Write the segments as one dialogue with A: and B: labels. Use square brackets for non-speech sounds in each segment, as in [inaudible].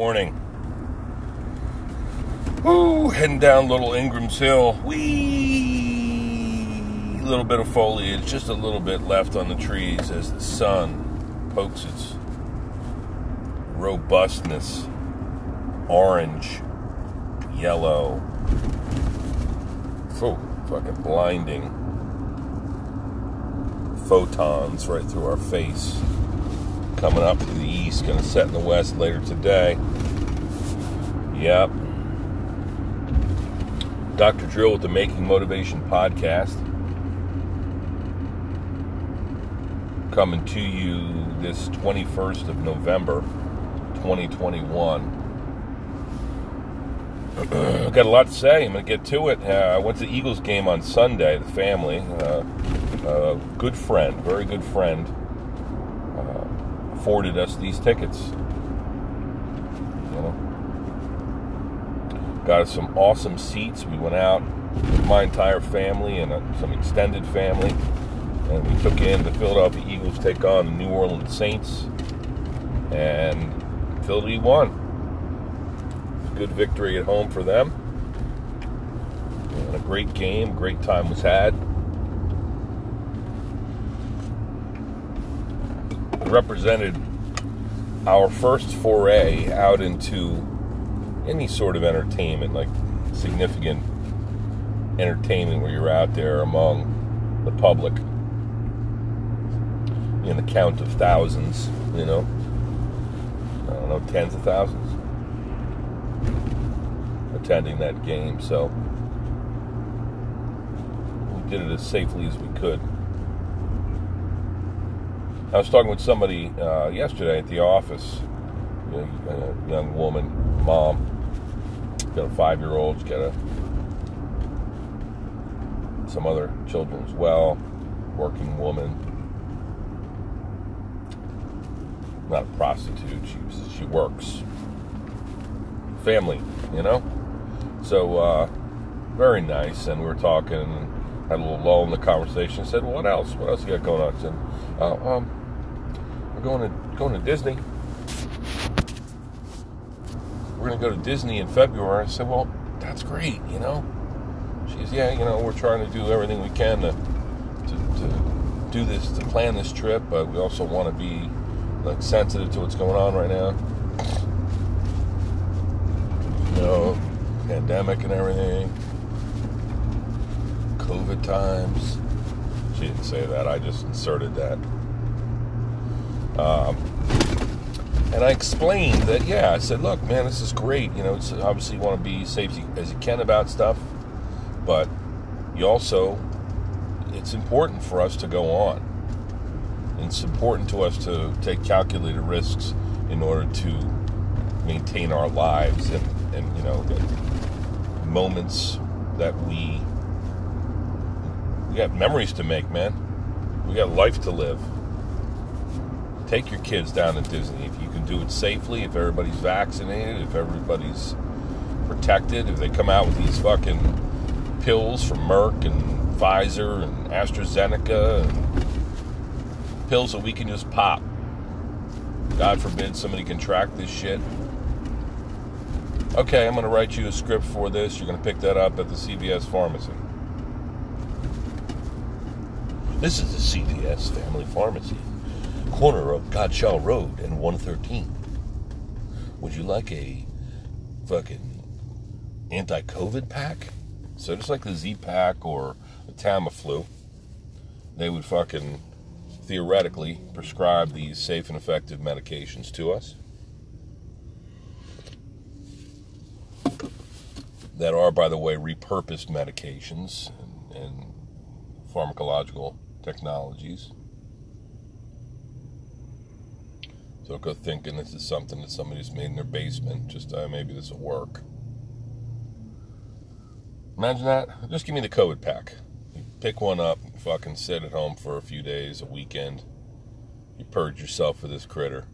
A: morning. Ooh, heading down Little Ingram's Hill. Wee! little bit of foliage, just a little bit left on the trees as the sun pokes its robustness orange, yellow, oh, fucking blinding photons right through our face. Coming up to the east, gonna set in the west later today. Yep. Dr. Drill with the Making Motivation podcast. Coming to you this 21st of November, 2021. I've [clears throat] got a lot to say. I'm going to get to it. Uh, I went to the Eagles game on Sunday, the family. Uh, a good friend, very good friend, afforded us these tickets. You know, got us some awesome seats. We went out, my entire family and uh, some extended family, and we took in the Philadelphia Eagles take on the New Orleans Saints, and Philly won. Good victory at home for them. And a great game, great time was had. Represented our first foray out into any sort of entertainment, like significant entertainment where you're out there among the public in the count of thousands, you know. I don't know, tens of thousands attending that game, so we did it as safely as we could. I was talking with somebody uh, yesterday at the office, a young woman, mom, got a five-year-old, she's got a some other children as well, working woman, not a prostitute. She she works, family, you know. So uh, very nice, and we were talking. Had a little lull in the conversation. Said, "What else? What else you got going on?" I said, uh, um, we're going to going to Disney. We're going to go to Disney in February. I said, well, that's great, you know. She says, yeah, you know, we're trying to do everything we can to, to, to do this, to plan this trip, but we also want to be like sensitive to what's going on right now. You know, pandemic and everything, COVID times. She didn't say that. I just inserted that. Um, and I explained that, yeah, I said, look, man, this is great. You know, it's obviously you want to be safe as you can about stuff, but you also, it's important for us to go on. It's important to us to take calculated risks in order to maintain our lives and, and you know, moments that we, we got memories to make, man. We got life to live take your kids down to Disney if you can do it safely, if everybody's vaccinated, if everybody's protected, if they come out with these fucking pills from Merck and Pfizer and AstraZeneca and pills that we can just pop. God forbid somebody contract this shit. Okay, I'm going to write you a script for this. You're going to pick that up at the CVS pharmacy. This is the CVS Family Pharmacy corner of Godshall Road and 113. Would you like a fucking anti COVID pack? So just like the Z pack or the Tamiflu, they would fucking theoretically prescribe these safe and effective medications to us. That are, by the way, repurposed medications and, and pharmacological technologies. Don't go thinking this is something that somebody's made in their basement. Just uh, maybe this will work. Imagine that. Just give me the COVID pack. You pick one up, fucking sit at home for a few days, a weekend. You purge yourself of this critter,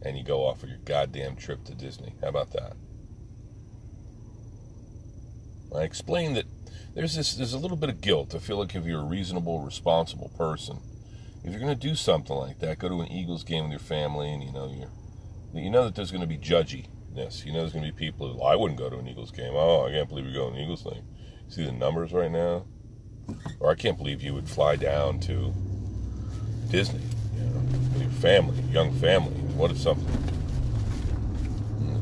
A: and you go off for your goddamn trip to Disney. How about that? I explained that there's this there's a little bit of guilt. I feel like if you're a reasonable, responsible person, if you're going to do something like that, go to an Eagles game with your family, and you know you you know that there's going to be judgy. witness. You know, there's going to be people who, I wouldn't go to an Eagles game. Oh, I can't believe you're going to an Eagles thing. See the numbers right now? Or I can't believe you would fly down to Disney, you know, with your family, young family. What if something?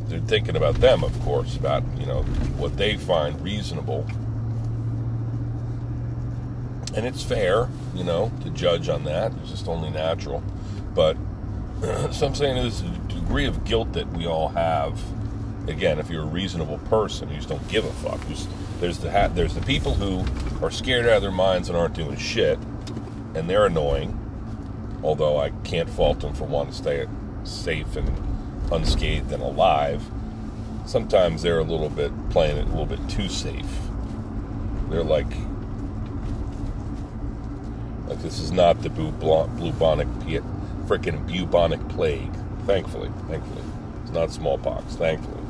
A: They're thinking about them, of course, about, you know, what they find reasonable. And it's fair, you know, to judge on that. It's just only natural. But [clears throat] so I'm saying is a degree of guilt that we all have. Again, if you're a reasonable person, you just don't give a fuck. There's, the ha- there's the people who are scared out of their minds and aren't doing shit, and they're annoying. Although I can't fault them for wanting to stay safe and unscathed and alive. Sometimes they're a little bit playing it a little bit too safe. They're like, like this is not the bubonic freaking bubonic plague. Thankfully, thankfully, it's not smallpox. Thankfully,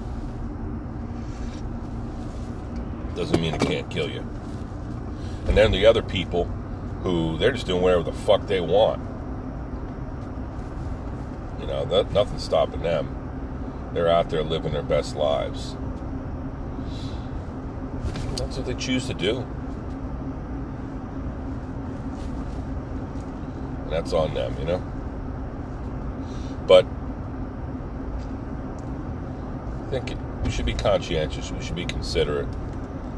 A: doesn't mean it can't kill you. And then the other people who they're just doing whatever the fuck they want. You know, that, nothing's stopping them. They're out there living their best lives. That's what they choose to do. That's on them, you know? But I think we should be conscientious. We should be considerate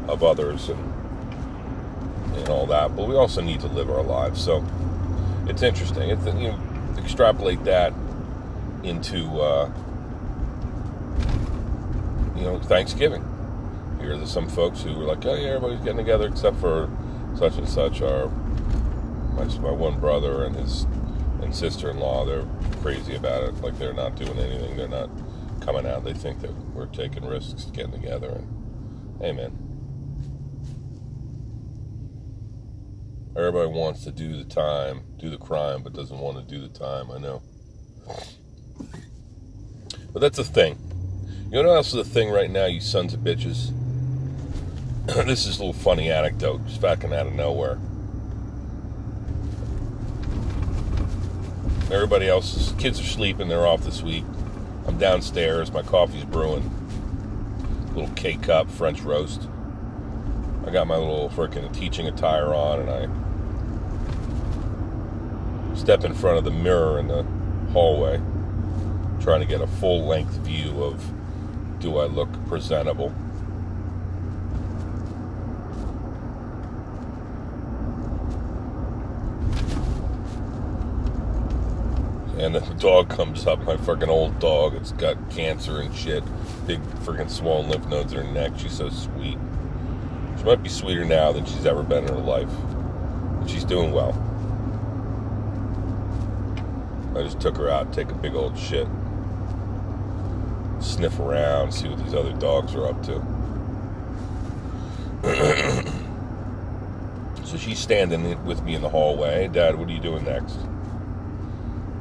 A: of others and and all that. But we also need to live our lives. So it's interesting. It's you know, extrapolate that into uh, you know Thanksgiving. Here are some folks who were like, "Oh yeah, everybody's getting together except for such and such." Our my, my one brother and his and sister-in-law, they're crazy about it. Like they're not doing anything. They're not coming out. They think that we're taking risks getting together. And hey, man, everybody wants to do the time, do the crime, but doesn't want to do the time. I know. But that's the thing. You know what else is the thing right now, you sons of bitches? [clears throat] this is a little funny anecdote, just fucking out of nowhere. Everybody else's kids are sleeping, they're off this week. I'm downstairs, my coffee's brewing. Little K cup, French roast. I got my little freaking teaching attire on and I step in front of the mirror in the hallway, trying to get a full length view of do I look presentable? And the dog comes up, my freaking old dog. It's got cancer and shit. Big freaking swollen lymph nodes in her neck. She's so sweet. She might be sweeter now than she's ever been in her life. But she's doing well. I just took her out, take a big old shit. Sniff around, see what these other dogs are up to. [clears throat] so she's standing with me in the hallway. Dad, what are you doing next?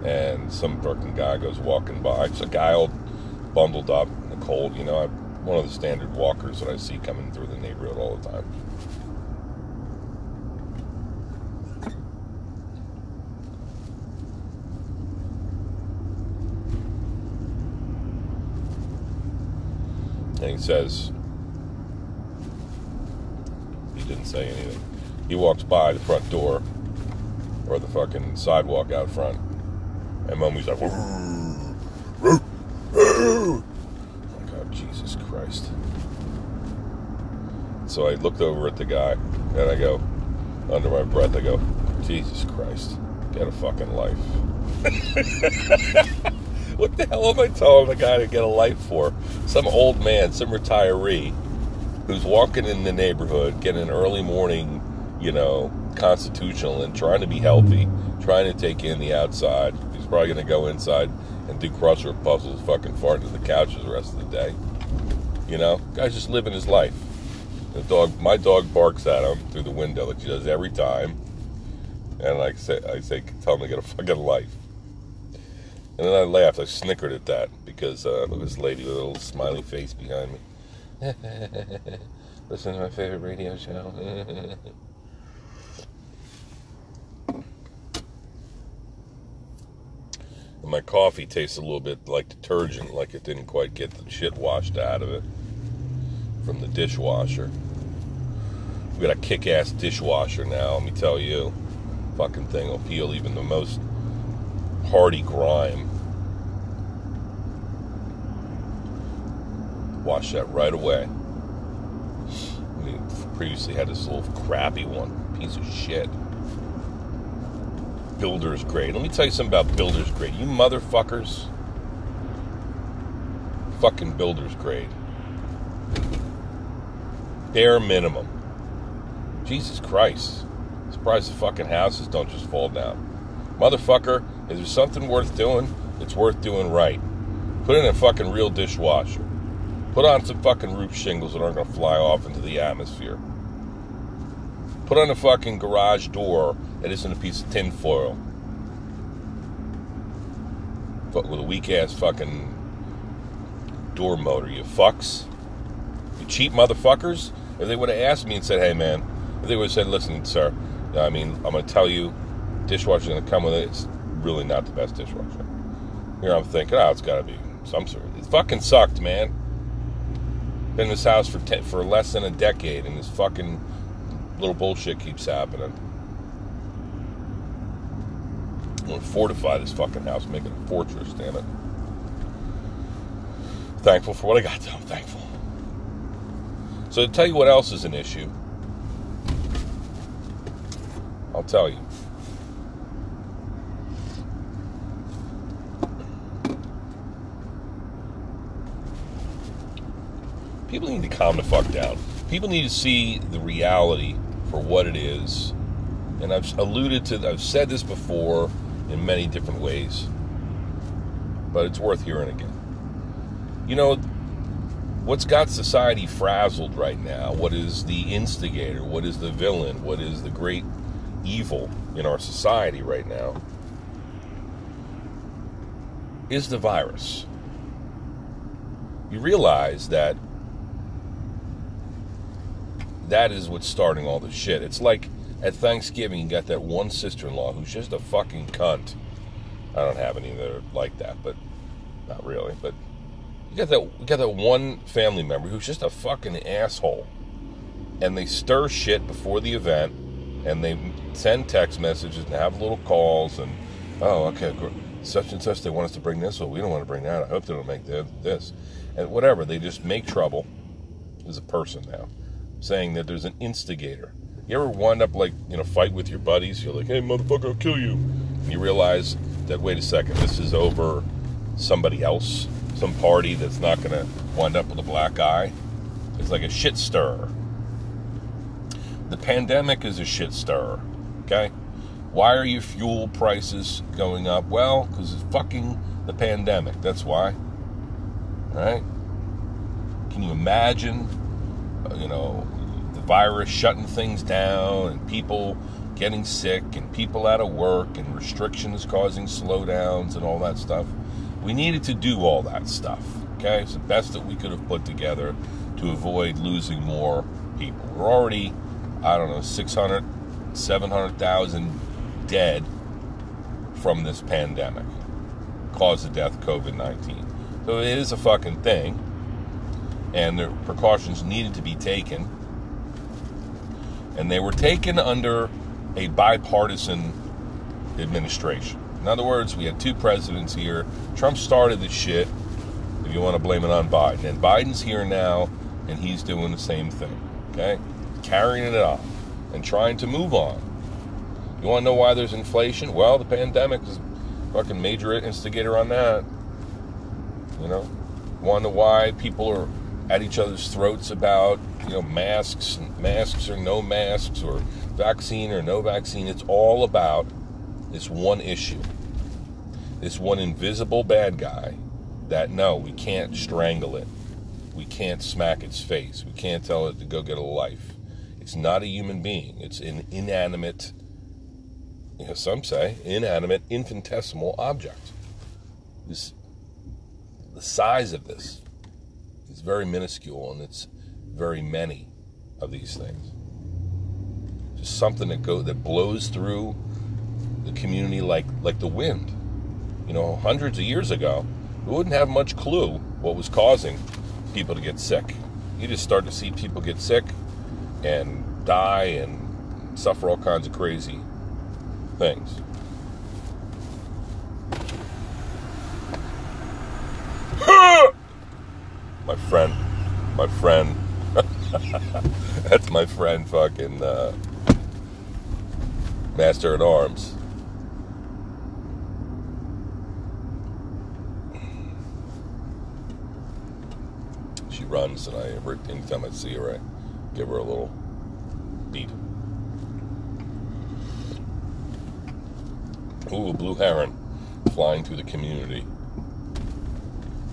A: And some fucking guy goes walking by. It's a guy all bundled up in the cold, you know. I'm one of the standard walkers that I see coming through the neighborhood all the time. And he says, he didn't say anything. He walks by the front door or the fucking sidewalk out front and Mommy's like, oh God, Jesus Christ. So I looked over at the guy and I go, under my breath, I go, Jesus Christ, get a fucking life. [laughs] what the hell am I telling the guy to get a life for? Some old man, some retiree who's walking in the neighborhood, getting an early morning, you know, constitutional and trying to be healthy, trying to take in the outside, Probably going to go inside and do crossword puzzles, fucking fart into the couches the rest of the day. You know, guy's just living his life. The dog, my dog barks at him through the window like she does every time, and I say, I say, tell him to get a fucking life. And then I laughed. I snickered at that because uh, this lady with a little smiley face behind me. [laughs] Listen to my favorite radio show. [laughs] my coffee tastes a little bit like detergent, like it didn't quite get the shit washed out of it from the dishwasher. We got a kick ass dishwasher now, let me tell you. Fucking thing will peel even the most hardy grime. Wash that right away. We previously had this little crappy one, piece of shit. Builder's grade. Let me tell you something about builder's grade. You motherfuckers. Fucking builder's grade. Bare minimum. Jesus Christ. Surprised the fucking houses don't just fall down. Motherfucker, if there's something worth doing, it's worth doing right. Put in a fucking real dishwasher. Put on some fucking roof shingles that aren't going to fly off into the atmosphere. Put on a fucking garage door that isn't a piece of tin foil. But With a weak ass fucking door motor, you fucks. You cheap motherfuckers. If they would have asked me and said, hey man, if they would have said, listen, sir, I mean, I'm going to tell you, dishwasher's going to come with it. It's really not the best dishwasher. Here I'm thinking, oh, it's got to be some sort. It fucking sucked, man. Been in this house for ten, for less than a decade, and this fucking little bullshit keeps happening. I'm gonna fortify this fucking house, make it a fortress, damn it. Thankful for what I got, though. Thankful. So to tell you what else is an issue, I'll tell you. People need to calm the fuck down. People need to see the reality for what it is. And I've alluded to, I've said this before in many different ways, but it's worth hearing again. You know, what's got society frazzled right now? What is the instigator? What is the villain? What is the great evil in our society right now? Is the virus. You realize that that is what's starting all this shit. It's like at Thanksgiving, you got that one sister in law who's just a fucking cunt. I don't have any that are like that, but not really. But you got that you got that one family member who's just a fucking asshole, and they stir shit before the event, and they send text messages and have little calls and oh okay such and such they want us to bring this well we don't want to bring that I hope they don't make this and whatever they just make trouble as a person now saying that there's an instigator you ever wind up like you know fight with your buddies you're like hey motherfucker I'll kill you and you realize that wait a second this is over somebody else some party that's not going to wind up with a black eye it's like a shit stir the pandemic is a shit stir Okay? Why are your fuel prices going up? Well, because it's fucking the pandemic. That's why. Right? Can you imagine, uh, you know, virus shutting things down and people getting sick and people out of work and restrictions causing slowdowns and all that stuff? We needed to do all that stuff. Okay? It's the best that we could have put together to avoid losing more people. We're already, I don't know, 600 700,000 dead from this pandemic, cause of death COVID 19. So it is a fucking thing, and the precautions needed to be taken. And they were taken under a bipartisan administration. In other words, we had two presidents here. Trump started the shit, if you want to blame it on Biden. And Biden's here now, and he's doing the same thing. Okay? Carrying it off and trying to move on. You want to know why there's inflation? Well, the pandemic is fucking major instigator on that. You know, want to know why people are at each other's throats about you know masks, masks or no masks, or vaccine or no vaccine. It's all about this one issue, this one invisible bad guy. That no, we can't strangle it. We can't smack its face. We can't tell it to go get a life. It's not a human being. It's an inanimate, you know, some say, inanimate, infinitesimal object. This, the size of this is very minuscule, and it's very many of these things. Just something that go that blows through the community like like the wind. you know, hundreds of years ago, we wouldn't have much clue what was causing people to get sick. You just start to see people get sick and die and suffer all kinds of crazy things. my friend, my friend. [laughs] That's my friend, fucking uh, Master at Arms. She runs, and I every anytime I see her, I give her a little beat. Ooh, a blue heron flying through the community.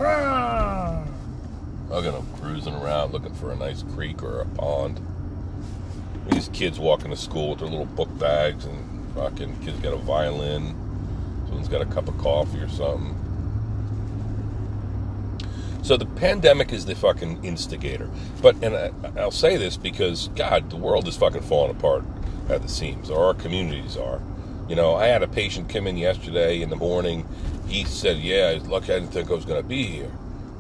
A: Ah! Them cruising around looking for a nice creek or a pond. These kids walking to school with their little book bags and fucking kids got a violin. Someone's got a cup of coffee or something. So the pandemic is the fucking instigator. But, and I, I'll say this because, God, the world is fucking falling apart at the seams, or our communities are. You know, I had a patient come in yesterday in the morning. He said, Yeah, lucky I didn't think I was going to be here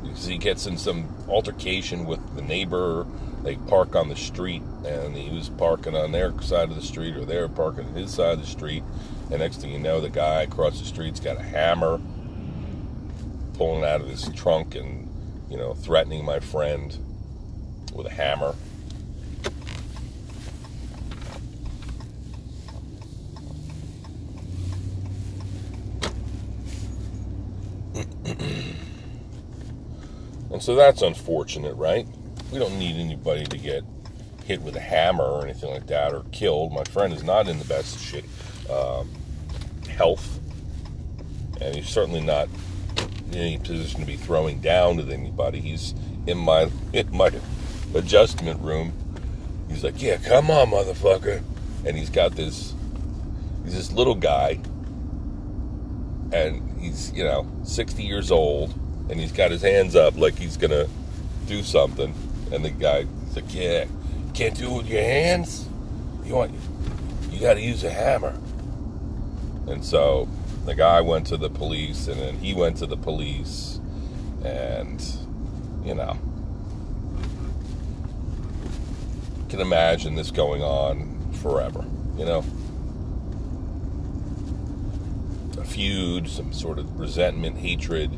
A: because he gets in some altercation with the neighbor. They park on the street, and he was parking on their side of the street, or they were parking on his side of the street. And next thing you know, the guy across the street's got a hammer, pulling out of his trunk, and you know, threatening my friend with a hammer. And so that's unfortunate, right? We don't need anybody to get hit with a hammer or anything like that or killed. My friend is not in the best shape, um, health, and he's certainly not in any position to be throwing down with anybody. He's in my [laughs] in my adjustment room. He's like, "Yeah, come on, motherfucker," and he's got this. He's this little guy, and he's you know sixty years old and he's got his hands up like he's gonna do something. And the guy's like, "Yeah, can't do it with your hands. You want, you got to use a hammer." And so the guy went to the police, and then he went to the police, and you know, can imagine this going on forever. You know. A feud, some sort of resentment, hatred,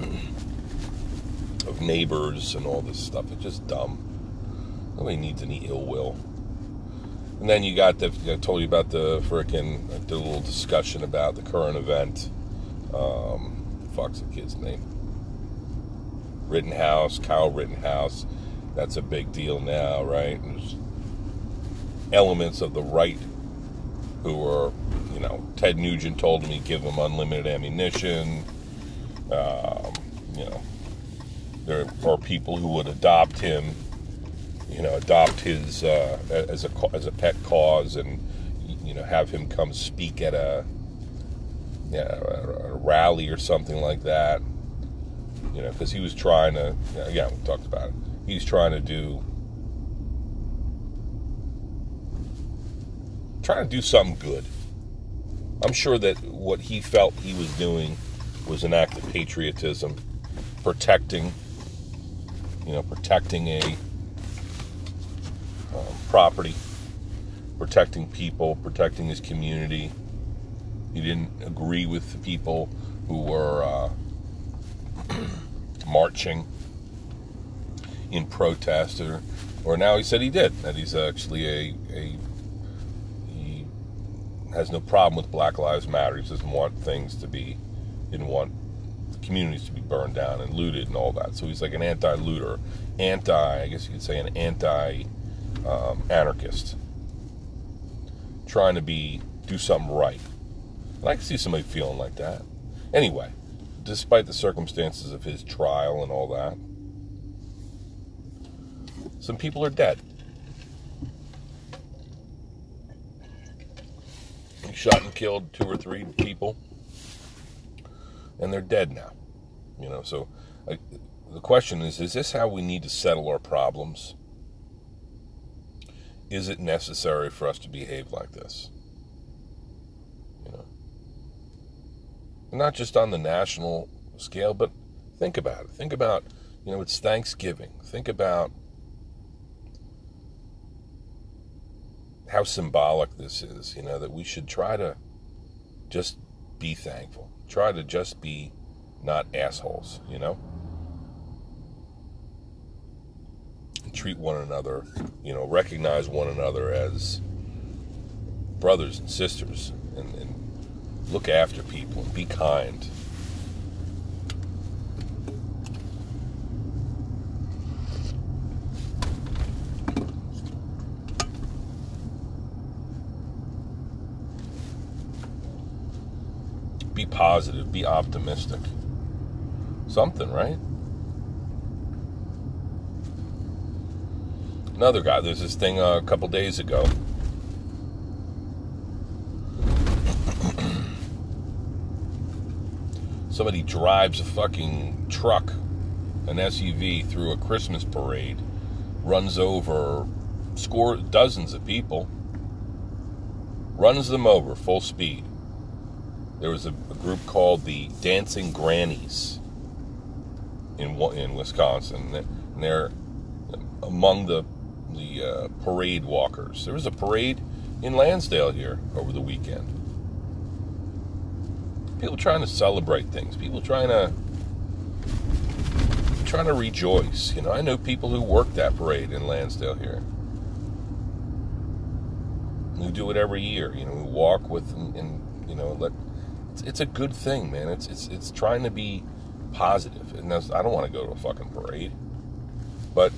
A: [clears throat] of neighbors and all this stuff. It's just dumb. Nobody needs any ill will. And then you got the, I told you about the frickin', the little discussion about the current event. Um, fuck's kid's name? Rittenhouse, Kyle Rittenhouse. That's a big deal now, right? There's elements of the right who are, you know, Ted Nugent told me give them unlimited ammunition. Um, you know, there are people who would adopt him, you know, adopt his uh, as a as a pet cause, and you know, have him come speak at a, you know, a rally or something like that. You know, because he was trying to, yeah, we talked about it. He's trying to do, trying to do something good. I'm sure that what he felt he was doing was an act of patriotism, protecting you know, protecting a um, property, protecting people, protecting his community. He didn't agree with the people who were uh, [clears throat] marching in protest, or, or now he said he did. That he's actually a, a he has no problem with Black Lives Matter. He doesn't want things to be, didn't want communities to be burned down and looted and all that. So he's like an anti-looter, anti, I guess you could say, an anti-anarchist, um, trying to be do something right. And I can see somebody feeling like that. Anyway, despite the circumstances of his trial and all that, some people are dead. He shot and killed two or three people and they're dead now. You know, so I, the question is: Is this how we need to settle our problems? Is it necessary for us to behave like this? You know, not just on the national scale, but think about it. Think about, you know, it's Thanksgiving. Think about how symbolic this is, you know, that we should try to just be thankful. Try to just be not assholes, you know? Treat one another, you know, recognize one another as brothers and sisters and, and look after people and be kind. Be positive, be optimistic. Something, right? Another guy, there's this thing uh, a couple days ago [clears throat] somebody drives a fucking truck, an SUV, through a Christmas parade, runs over score dozens of people, runs them over full speed. There was a, a group called the Dancing Grannies in in Wisconsin, and they're among the the uh, parade walkers. There was a parade in Lansdale here over the weekend people trying to celebrate things, people trying to trying to rejoice. You know, I know people who work that parade in Lansdale here. We do it every year. You know, we walk with and, and you know let. It's, it's, a good thing, man. It's it's it's trying to be positive, and I don't want to go to a fucking parade, but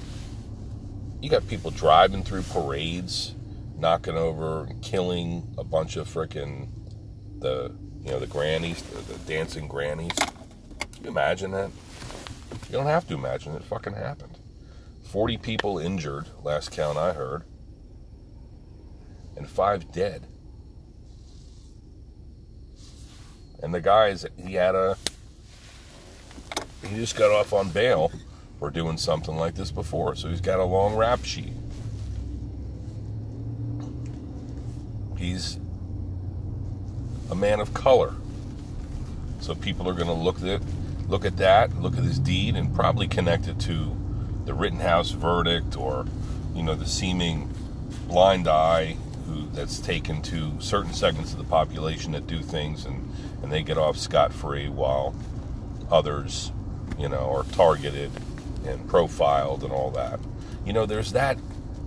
A: you got people driving through parades, knocking over and killing a bunch of freaking the you know, the grannies, the, the dancing grannies. Can you imagine that? You don't have to imagine it. fucking happened. 40 people injured, last count I heard, and five dead. And the guys, he had a, he just got off on bail for doing something like this before. So he's got a long rap sheet. He's a man of color. So people are going to look at look at that, look at his deed, and probably connect it to the Rittenhouse verdict or you know the seeming blind eye who that's taken to certain segments of the population that do things and and they get off scot free while others you know are targeted and profiled and all that. You know, there's that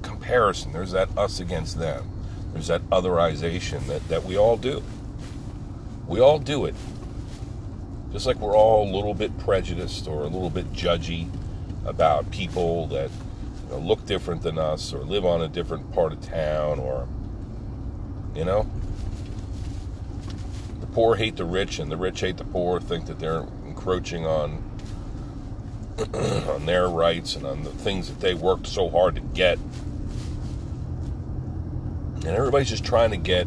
A: comparison. There's that us against them. There's that otherization that, that we all do. We all do it. Just like we're all a little bit prejudiced or a little bit judgy about people that you know, look different than us or live on a different part of town or, you know, poor hate the rich and the rich hate the poor, think that they're encroaching on [clears throat] on their rights and on the things that they worked so hard to get. And everybody's just trying to get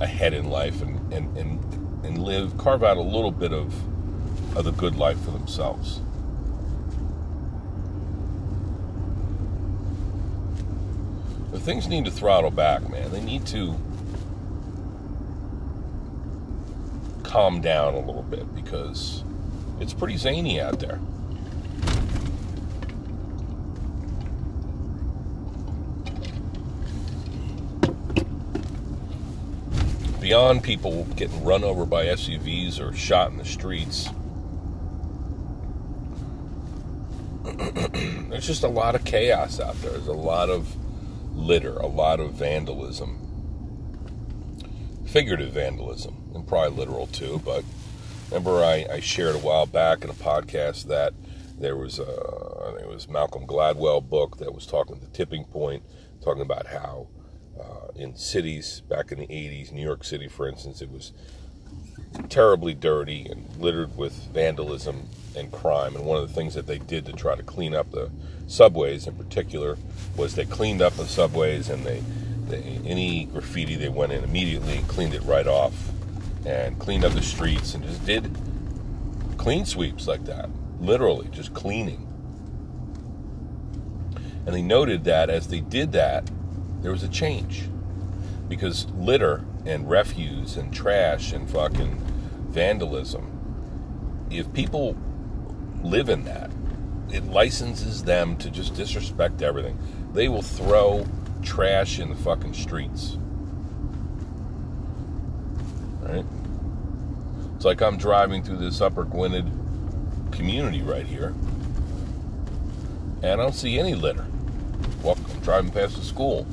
A: ahead in life and, and, and, and live, carve out a little bit of, of the good life for themselves. But things need to throttle back, man. They need to calm down a little bit because it's pretty zany out there. beyond people getting run over by SUVs or shot in the streets, [clears throat] there's just a lot of chaos out there. There's a lot of litter, a lot of vandalism, figurative vandalism, and probably literal too. But remember, I, I shared a while back in a podcast that there was a, it was Malcolm Gladwell book that was talking the tipping point, talking about how uh, in cities back in the 80s, New York City, for instance, it was terribly dirty and littered with vandalism and crime. And one of the things that they did to try to clean up the subways in particular was they cleaned up the subways and they, they any graffiti they went in immediately and cleaned it right off and cleaned up the streets and just did clean sweeps like that, literally just cleaning. And they noted that as they did that, there was a change because litter and refuse and trash and fucking vandalism. If people live in that, it licenses them to just disrespect everything. They will throw trash in the fucking streets. Right? It's like I'm driving through this upper Gwynedd community right here, and I don't see any litter. Walk, I'm driving past the school.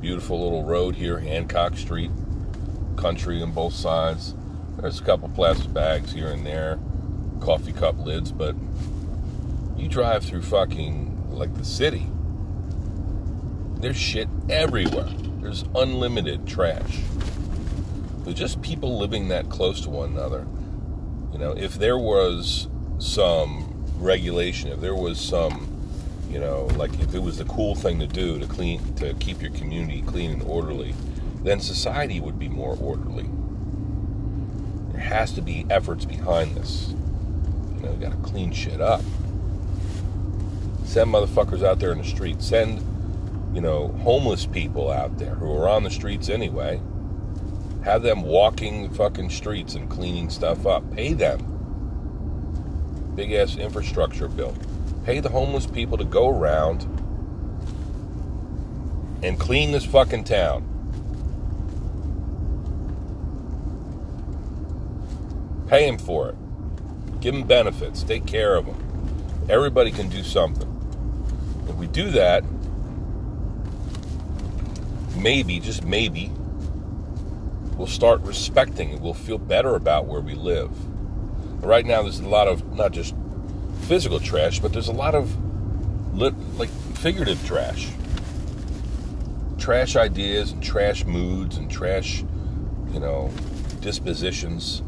A: Beautiful little road here, Hancock Street, country on both sides. There's a couple plastic bags here and there, coffee cup lids, but you drive through fucking like the city. There's shit everywhere. There's unlimited trash. There's just people living that close to one another. You know, if there was some regulation, if there was some, you know, like if it was the cool thing to do to clean, to keep your community clean and orderly, then society would be more orderly. There has to be efforts behind this. You know, you got to clean shit up. Send motherfuckers out there in the street. Send, you know, homeless people out there who are on the streets anyway. Have them walking the fucking streets and cleaning stuff up. Pay them. Big ass infrastructure bill. Pay the homeless people to go around and clean this fucking town. Pay them for it. Give them benefits. Take care of them. Everybody can do something. If we do that, maybe, just maybe, we'll start respecting. We'll feel better about where we live. Right now, there's a lot of not just physical trash, but there's a lot of like figurative trash. Trash ideas and trash moods and trash, you know, dispositions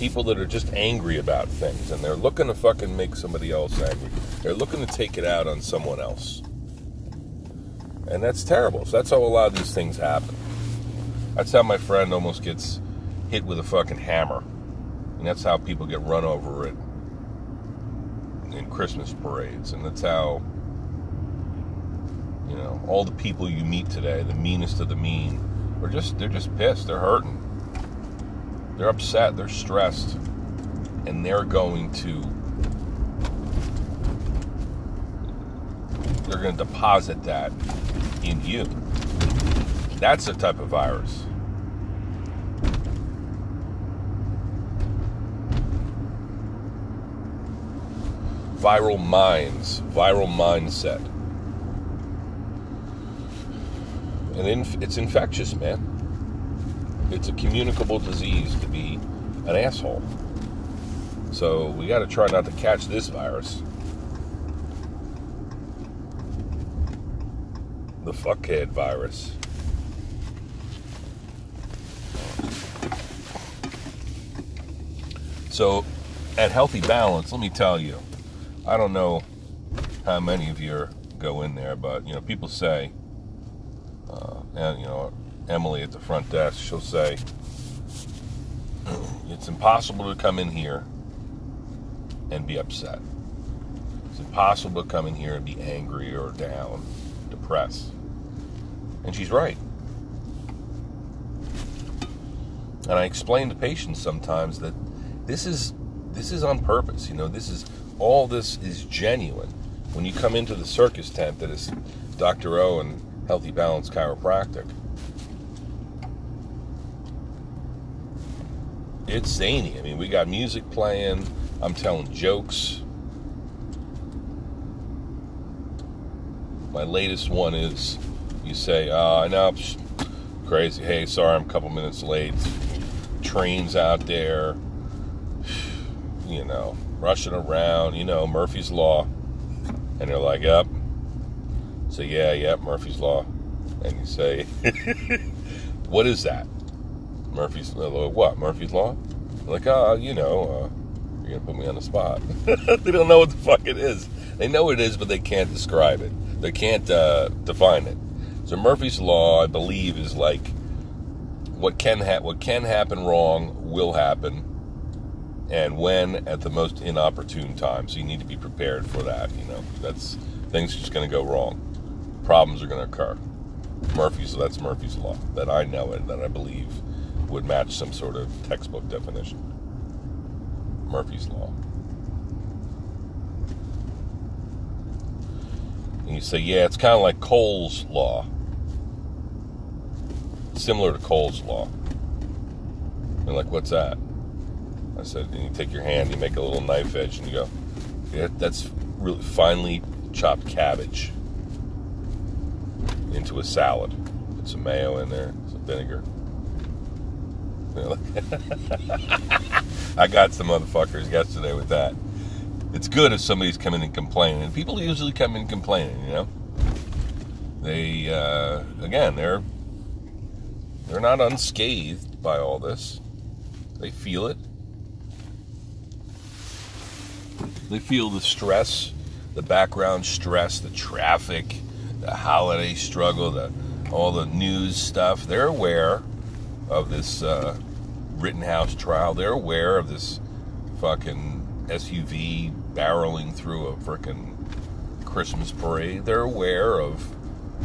A: people that are just angry about things and they're looking to fucking make somebody else angry. They're looking to take it out on someone else. And that's terrible. So that's how a lot of these things happen. That's how my friend almost gets hit with a fucking hammer. And that's how people get run over it in Christmas parades. And that's how, you know, all the people you meet today, the meanest of the mean, are just, they're just pissed. They're hurting. They're upset, they're stressed, and they're going to they're going to deposit that in you. That's the type of virus. Viral minds, viral mindset. And it's infectious, man it's a communicable disease to be an asshole. So we got to try not to catch this virus. The fuckhead virus. So, at Healthy Balance, let me tell you, I don't know how many of you go in there, but you know, people say, uh, and you know, Emily at the front desk, she'll say, [clears throat] It's impossible to come in here and be upset. It's impossible to come in here and be angry or down, depressed. And she's right. And I explain to patients sometimes that this is this is on purpose. You know, this is all this is genuine. When you come into the circus tent that is Dr. O and Healthy Balance Chiropractic, it's zany. I mean, we got music playing. I'm telling jokes. My latest one is you say, uh, I know, crazy. Hey, sorry, I'm a couple minutes late. Trains out there, [sighs] you know, rushing around, you know, Murphy's Law. And they're like, Yep. So, yeah, yep, Murphy's Law. And you say, [laughs] What is that? Murphy's Law. What? Murphy's Law? Like, ah, uh, you know, uh, you're gonna put me on the spot. [laughs] they don't know what the fuck it is. They know it is, but they can't describe it. They can't uh, define it. So Murphy's Law, I believe, is like what can ha- what can happen wrong will happen, and when at the most inopportune time. So you need to be prepared for that. You know, that's things are just going to go wrong. Problems are going to occur. Murphy's that's Murphy's Law that I know it that I believe would match some sort of textbook definition. Murphy's Law. And you say, yeah, it's kind of like Cole's Law. Similar to Cole's Law. They're like, what's that? I said, and you take your hand, you make a little knife edge, and you go, yeah, that's really finely chopped cabbage into a salad. Put some mayo in there, some vinegar. [laughs] I got some motherfuckers yesterday with that. It's good if somebody's coming and complaining. People usually come in complaining, you know. They uh, again, they're they're not unscathed by all this. They feel it. They feel the stress, the background stress, the traffic, the holiday struggle, the all the news stuff. They're aware of this uh, Rittenhouse trial. They're aware of this fucking SUV barreling through a freaking Christmas parade. They're aware of,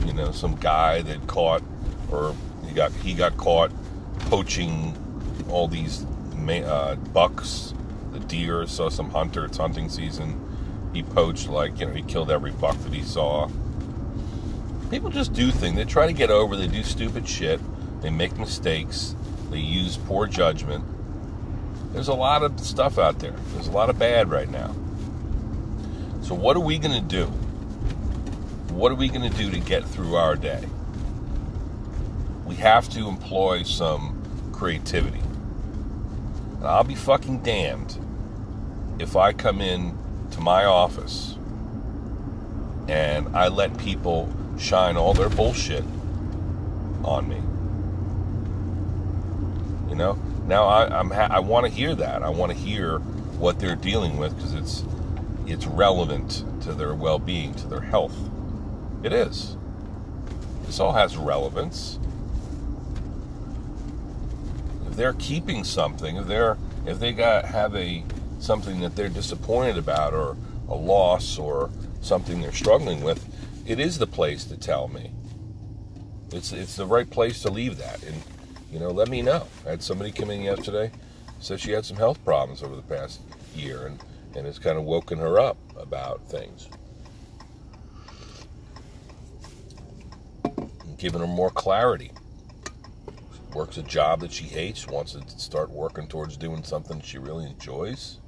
A: you know, some guy that caught or he got he got caught poaching all these uh, bucks, deer. Saw some hunter. It's hunting season. He poached like you know he killed every buck that he saw. People just do things. They try to get over. They do stupid shit. They make mistakes. They use poor judgment. There's a lot of stuff out there. There's a lot of bad right now. So what are we going to do? What are we going to do to get through our day? We have to employ some creativity. I'll be fucking damned if I come in to my office and I let people shine all their bullshit on me. You know, now I, I'm ha- I want to hear that. I want to hear what they're dealing with because it's it's relevant to their well-being, to their health. It is. This all has relevance If they're keeping something, if they're if they got have a something that they're disappointed about or a loss or something they're struggling with, it is the place to tell me. It's it's the right place to leave that and you know, let me know. I had somebody come in yesterday, said she had some health problems over the past year and, and it's kind of woken her up about things. Giving her more clarity works a job that she hates, wants to start working towards doing something she really enjoys.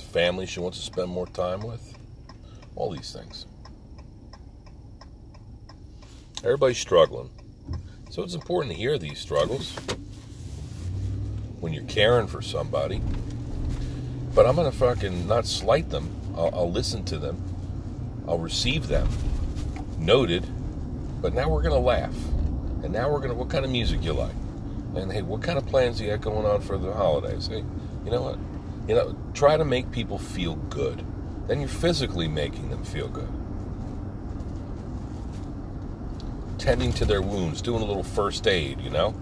A: Family she wants to spend more time with. All these things. Everybody's struggling. So it's important to hear these struggles when you're caring for somebody. But I'm going to fucking not slight them. I'll, I'll listen to them I'll receive them. Noted. But now we're going to laugh. And now we're going to, what kind of music you like? And hey, what kind of plans you got going on for the holidays? Hey, you know what? You know, try to make people feel good. Then you're physically making them feel good. Tending to their wounds, doing a little first aid, you know?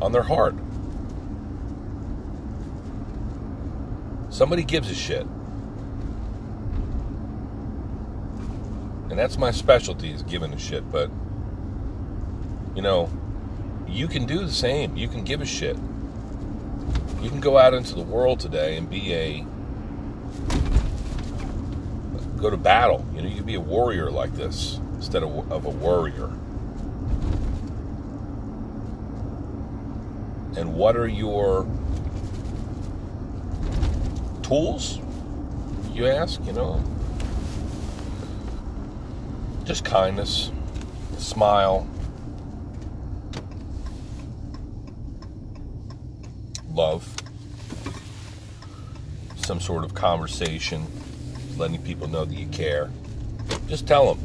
A: On their heart. Somebody gives a shit. and that's my specialty is giving a shit. But you know, you can do the same. You can give a shit. You can go out into the world today and be a go to battle. You know, you can be a warrior like this instead of, of a worrier. And what are your tools? You ask, you know, just kindness, smile, love, some sort of conversation, letting people know that you care. Just tell them.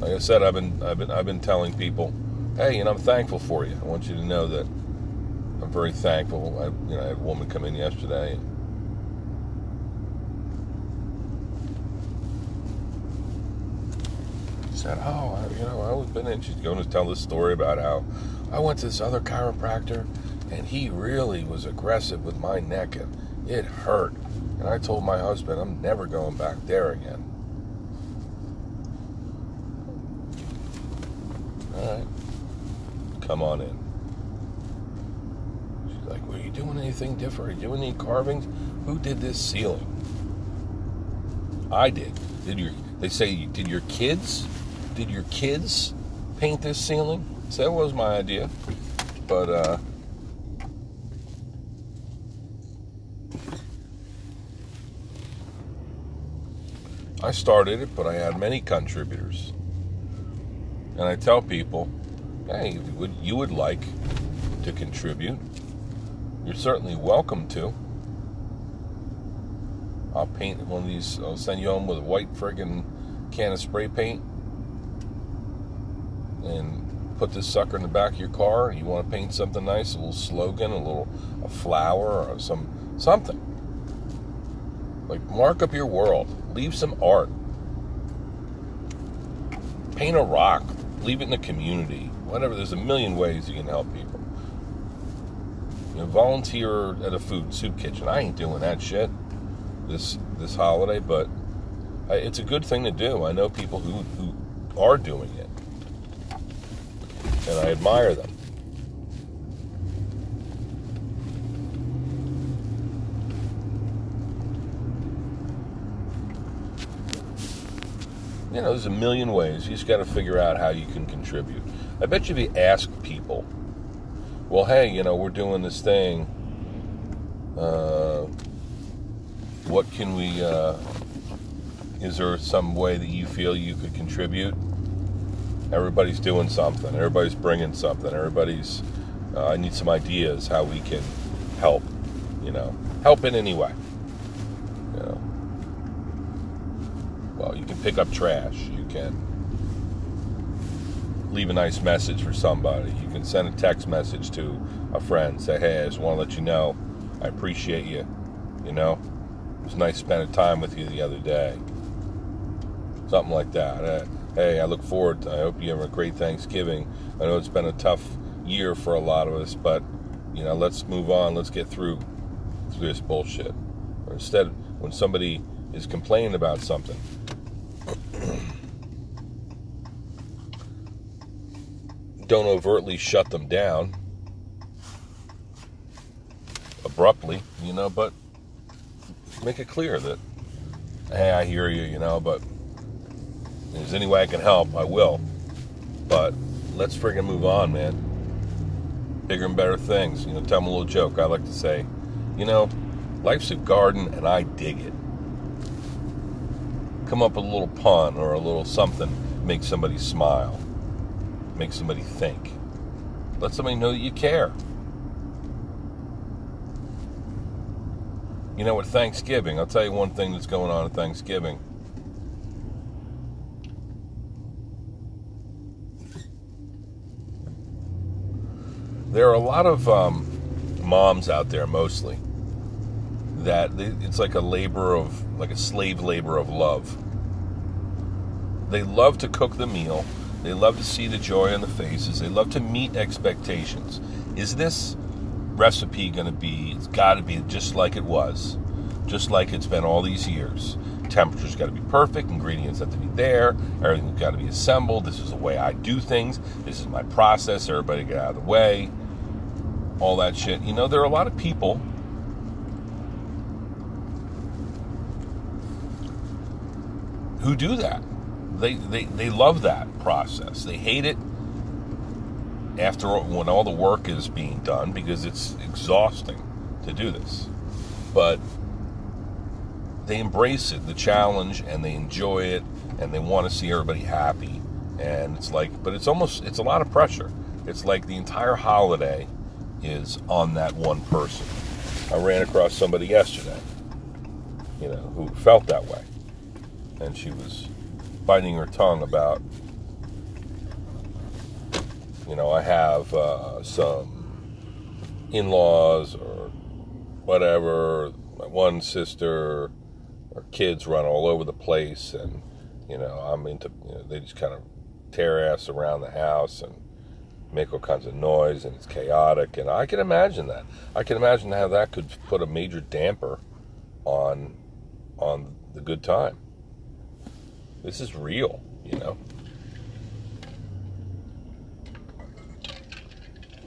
A: Like I said, I've been I've been I've been telling people, hey, and I'm thankful for you. I want you to know that I'm very thankful. I, you know, I had a woman come in yesterday. And, said, "Oh, I, you know, I was been in." She's going to tell this story about how I went to this other chiropractor, and he really was aggressive with my neck and it hurt. And I told my husband, I'm never going back there again. All right, come on in. She's like, Were you doing anything different? Are you doing any carvings? Who did this ceiling? I did. Did your they say did your kids did your kids paint this ceiling? So that was my idea. But uh I started it, but I had many contributors. And I tell people, hey, you would, you would like to contribute, you're certainly welcome to. I'll paint one of these, I'll send you home with a white friggin' can of spray paint and put this sucker in the back of your car. You want to paint something nice, a little slogan, a little a flower, or some something. Like mark up your world. Leave some art. Paint a rock. Leave it in the community. Whatever. There's a million ways you can help people. You know, volunteer at a food soup kitchen. I ain't doing that shit this this holiday, but it's a good thing to do. I know people who who are doing it, and I admire them. You know, there's a million ways. You just got to figure out how you can contribute. I bet you if you ask people, well, hey, you know, we're doing this thing. Uh, what can we? Uh, is there some way that you feel you could contribute? Everybody's doing something. Everybody's bringing something. Everybody's. Uh, I need some ideas how we can help. You know, help in any way. Well, you can pick up trash. You can leave a nice message for somebody. You can send a text message to a friend. Say, hey, I just want to let you know I appreciate you. You know, it was nice spending time with you the other day. Something like that. Uh, hey, I look forward. To, I hope you have a great Thanksgiving. I know it's been a tough year for a lot of us, but you know, let's move on. Let's get through through this bullshit. Or instead, when somebody is complaining about something, don't overtly shut them down abruptly, you know, but make it clear that, hey, I hear you, you know, but if there's any way I can help, I will. But let's friggin' move on, man. Bigger and better things. You know, tell them a little joke. I like to say, you know, life's a garden and I dig it come up with a little pun or a little something, make somebody smile, make somebody think. Let somebody know that you care. You know, with Thanksgiving, I'll tell you one thing that's going on at Thanksgiving. There are a lot of um, moms out there, mostly, that it's like a labor of like a slave labor of love. They love to cook the meal. They love to see the joy on the faces. They love to meet expectations. Is this recipe going to be? It's got to be just like it was, just like it's been all these years. Temperature's got to be perfect. Ingredients have to be there. Everything's got to be assembled. This is the way I do things. This is my process. Everybody get out of the way. All that shit. You know, there are a lot of people who do that. They, they, they love that process. They hate it after when all the work is being done because it's exhausting to do this. But they embrace it, the challenge, and they enjoy it, and they want to see everybody happy. And it's like, but it's almost, it's a lot of pressure. It's like the entire holiday is on that one person. I ran across somebody yesterday, you know, who felt that way and she was biting her tongue about, you know, I have uh, some in laws or whatever. My one sister, our kids run all over the place, and, you know, I'm into, you know, they just kind of tear ass around the house and make all kinds of noise, and it's chaotic. And I can imagine that. I can imagine how that could put a major damper on on the good time. This is real, you know.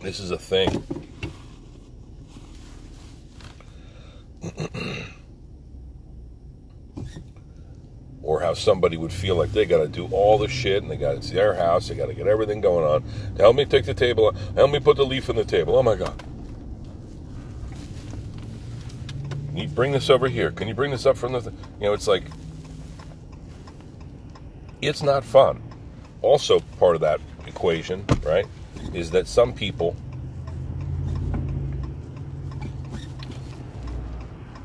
A: This is a thing. [clears throat] or how somebody would feel like they got to do all the shit and they got it's their house, they got to get everything going on. Help me take the table, help me put the leaf on the table. Oh my god. Can you bring this over here? Can you bring this up from the, th-? you know, it's like, it's not fun. Also, part of that equation, right, is that some people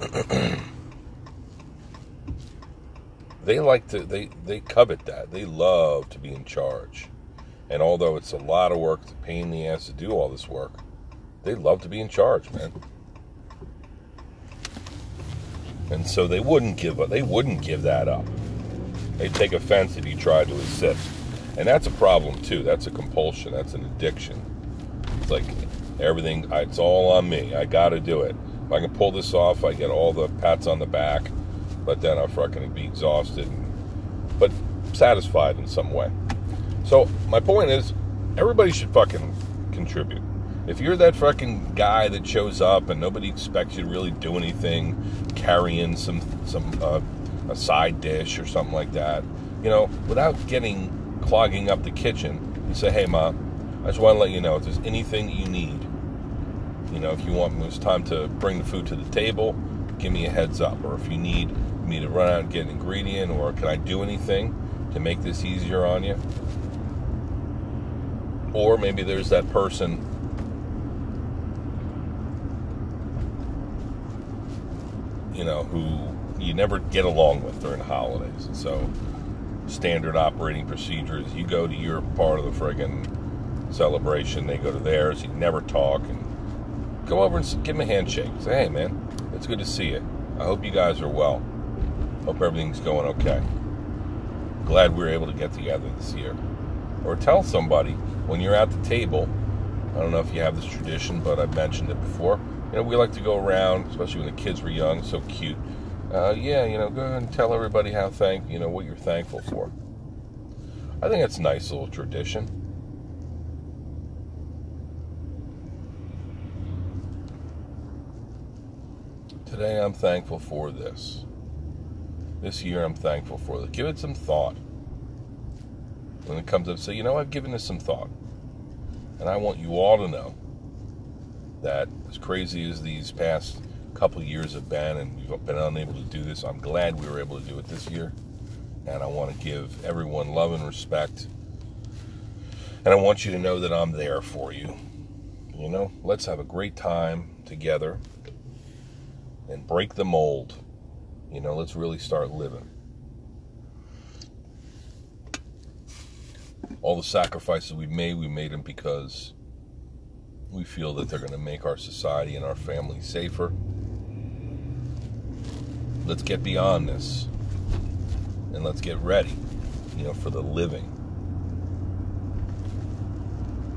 A: [clears throat] they like to they they covet that. They love to be in charge. And although it's a lot of work to pain in the ass to do all this work they love to be in charge man. And so they wouldn't give up they wouldn't give that up they'd take offense if you try to assist. And that's a problem too. That's a compulsion. That's an addiction. It's like everything it's all on me. I gotta do it. If i can pull this off i get all the pats on the back but then I'll fucking be exhausted, but satisfied in some way. So my point is, everybody should fucking contribute. If you're that fucking guy that shows up and nobody expects you to really do anything, carrying some some uh, a side dish or something like that, you know, without getting clogging up the kitchen, you say, "Hey, mom, I just want to let you know if there's anything you need. You know, if you want, when it's time to bring the food to the table. Give me a heads up, or if you need me to run out and get an ingredient, or can I do anything to make this easier on you? Or maybe there's that person you know, who you never get along with during the holidays. So, standard operating procedures you go to your part of the friggin' celebration, they go to theirs, you never talk, and go over and give them a handshake. Say, hey, man, it's good to see you. I hope you guys are well. Hope everything's going okay. Glad we were able to get together this year. Or tell somebody when you're at the table. I don't know if you have this tradition, but I've mentioned it before. You know, we like to go around, especially when the kids were young, so cute. Uh, yeah, you know, go ahead and tell everybody how thank you know what you're thankful for. I think it's a nice little tradition. Today I'm thankful for this this year I'm thankful for. This. Give it some thought. When it comes up, say, you know, I've given this some thought. And I want you all to know that as crazy as these past couple years have been, and we've been unable to do this, I'm glad we were able to do it this year. And I want to give everyone love and respect. And I want you to know that I'm there for you. You know, let's have a great time together and break the mold you know, let's really start living. All the sacrifices we've made, we made them because we feel that they're going to make our society and our family safer. Let's get beyond this and let's get ready, you know, for the living.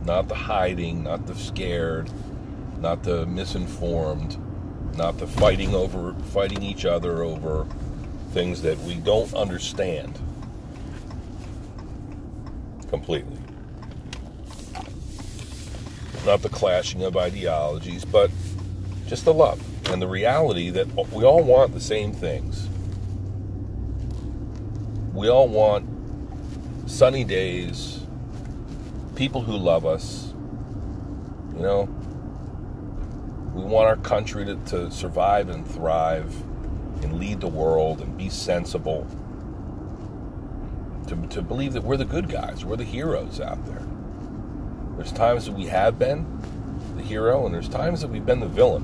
A: Not the hiding, not the scared, not the misinformed not the fighting over fighting each other over things that we don't understand completely. Not the clashing of ideologies, but just the love and the reality that we all want the same things. We all want sunny days, people who love us, you know, we want our country to, to survive and thrive and lead the world and be sensible. To, to believe that we're the good guys, we're the heroes out there. There's times that we have been the hero, and there's times that we've been the villain.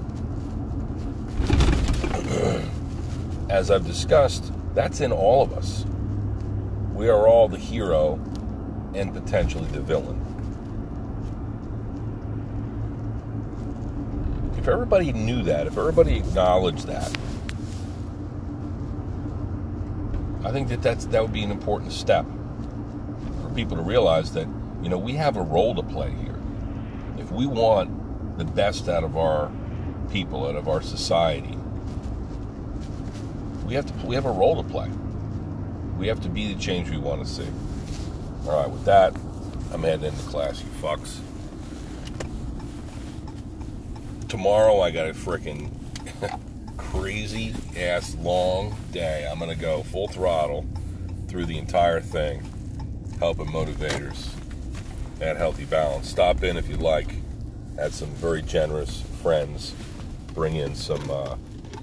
A: [clears throat] As I've discussed, that's in all of us. We are all the hero and potentially the villain. if everybody knew that, if everybody acknowledged that, I think that that's that would be an important step for people to realize that you know we have a role to play here. If we want the best out of our people, out of our society, we have to we have a role to play. We have to be the change we want to see. All right, with that, I'm heading into class, you fucks. tomorrow I got a freaking [laughs] crazy ass long day. I'm gonna go full throttle through the entire thing, helping motivators at Healthy Balance. Stop in if you like. Had some very generous friends bring in some uh,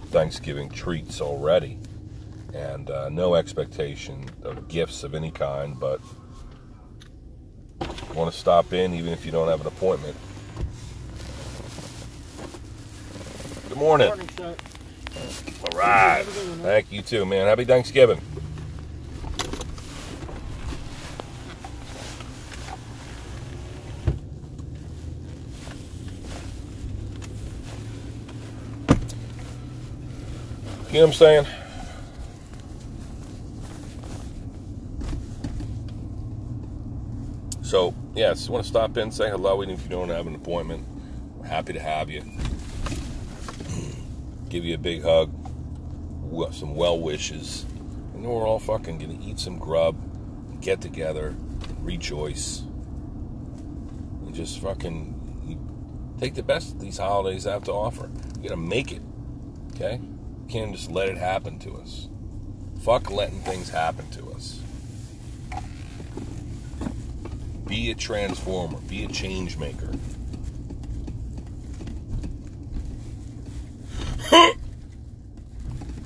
A: Thanksgiving treats already, and uh, no expectation of gifts of any kind, but want to stop in even if you don't have an appointment. Good morning.
B: Morning, sir.
A: All right.
B: Have a good one, man.
A: Thank you too, man. Happy Thanksgiving. You know what I'm saying? So, yes, want to stop in, say hello, even if you don't have an appointment. We're happy to have you. Give you a big hug, some well wishes, and then we're all fucking gonna eat some grub, get together, rejoice, and just fucking take the best these holidays have to offer. You gotta make it, okay? Can't just let it happen to us. Fuck letting things happen to us. Be a transformer. Be a change maker.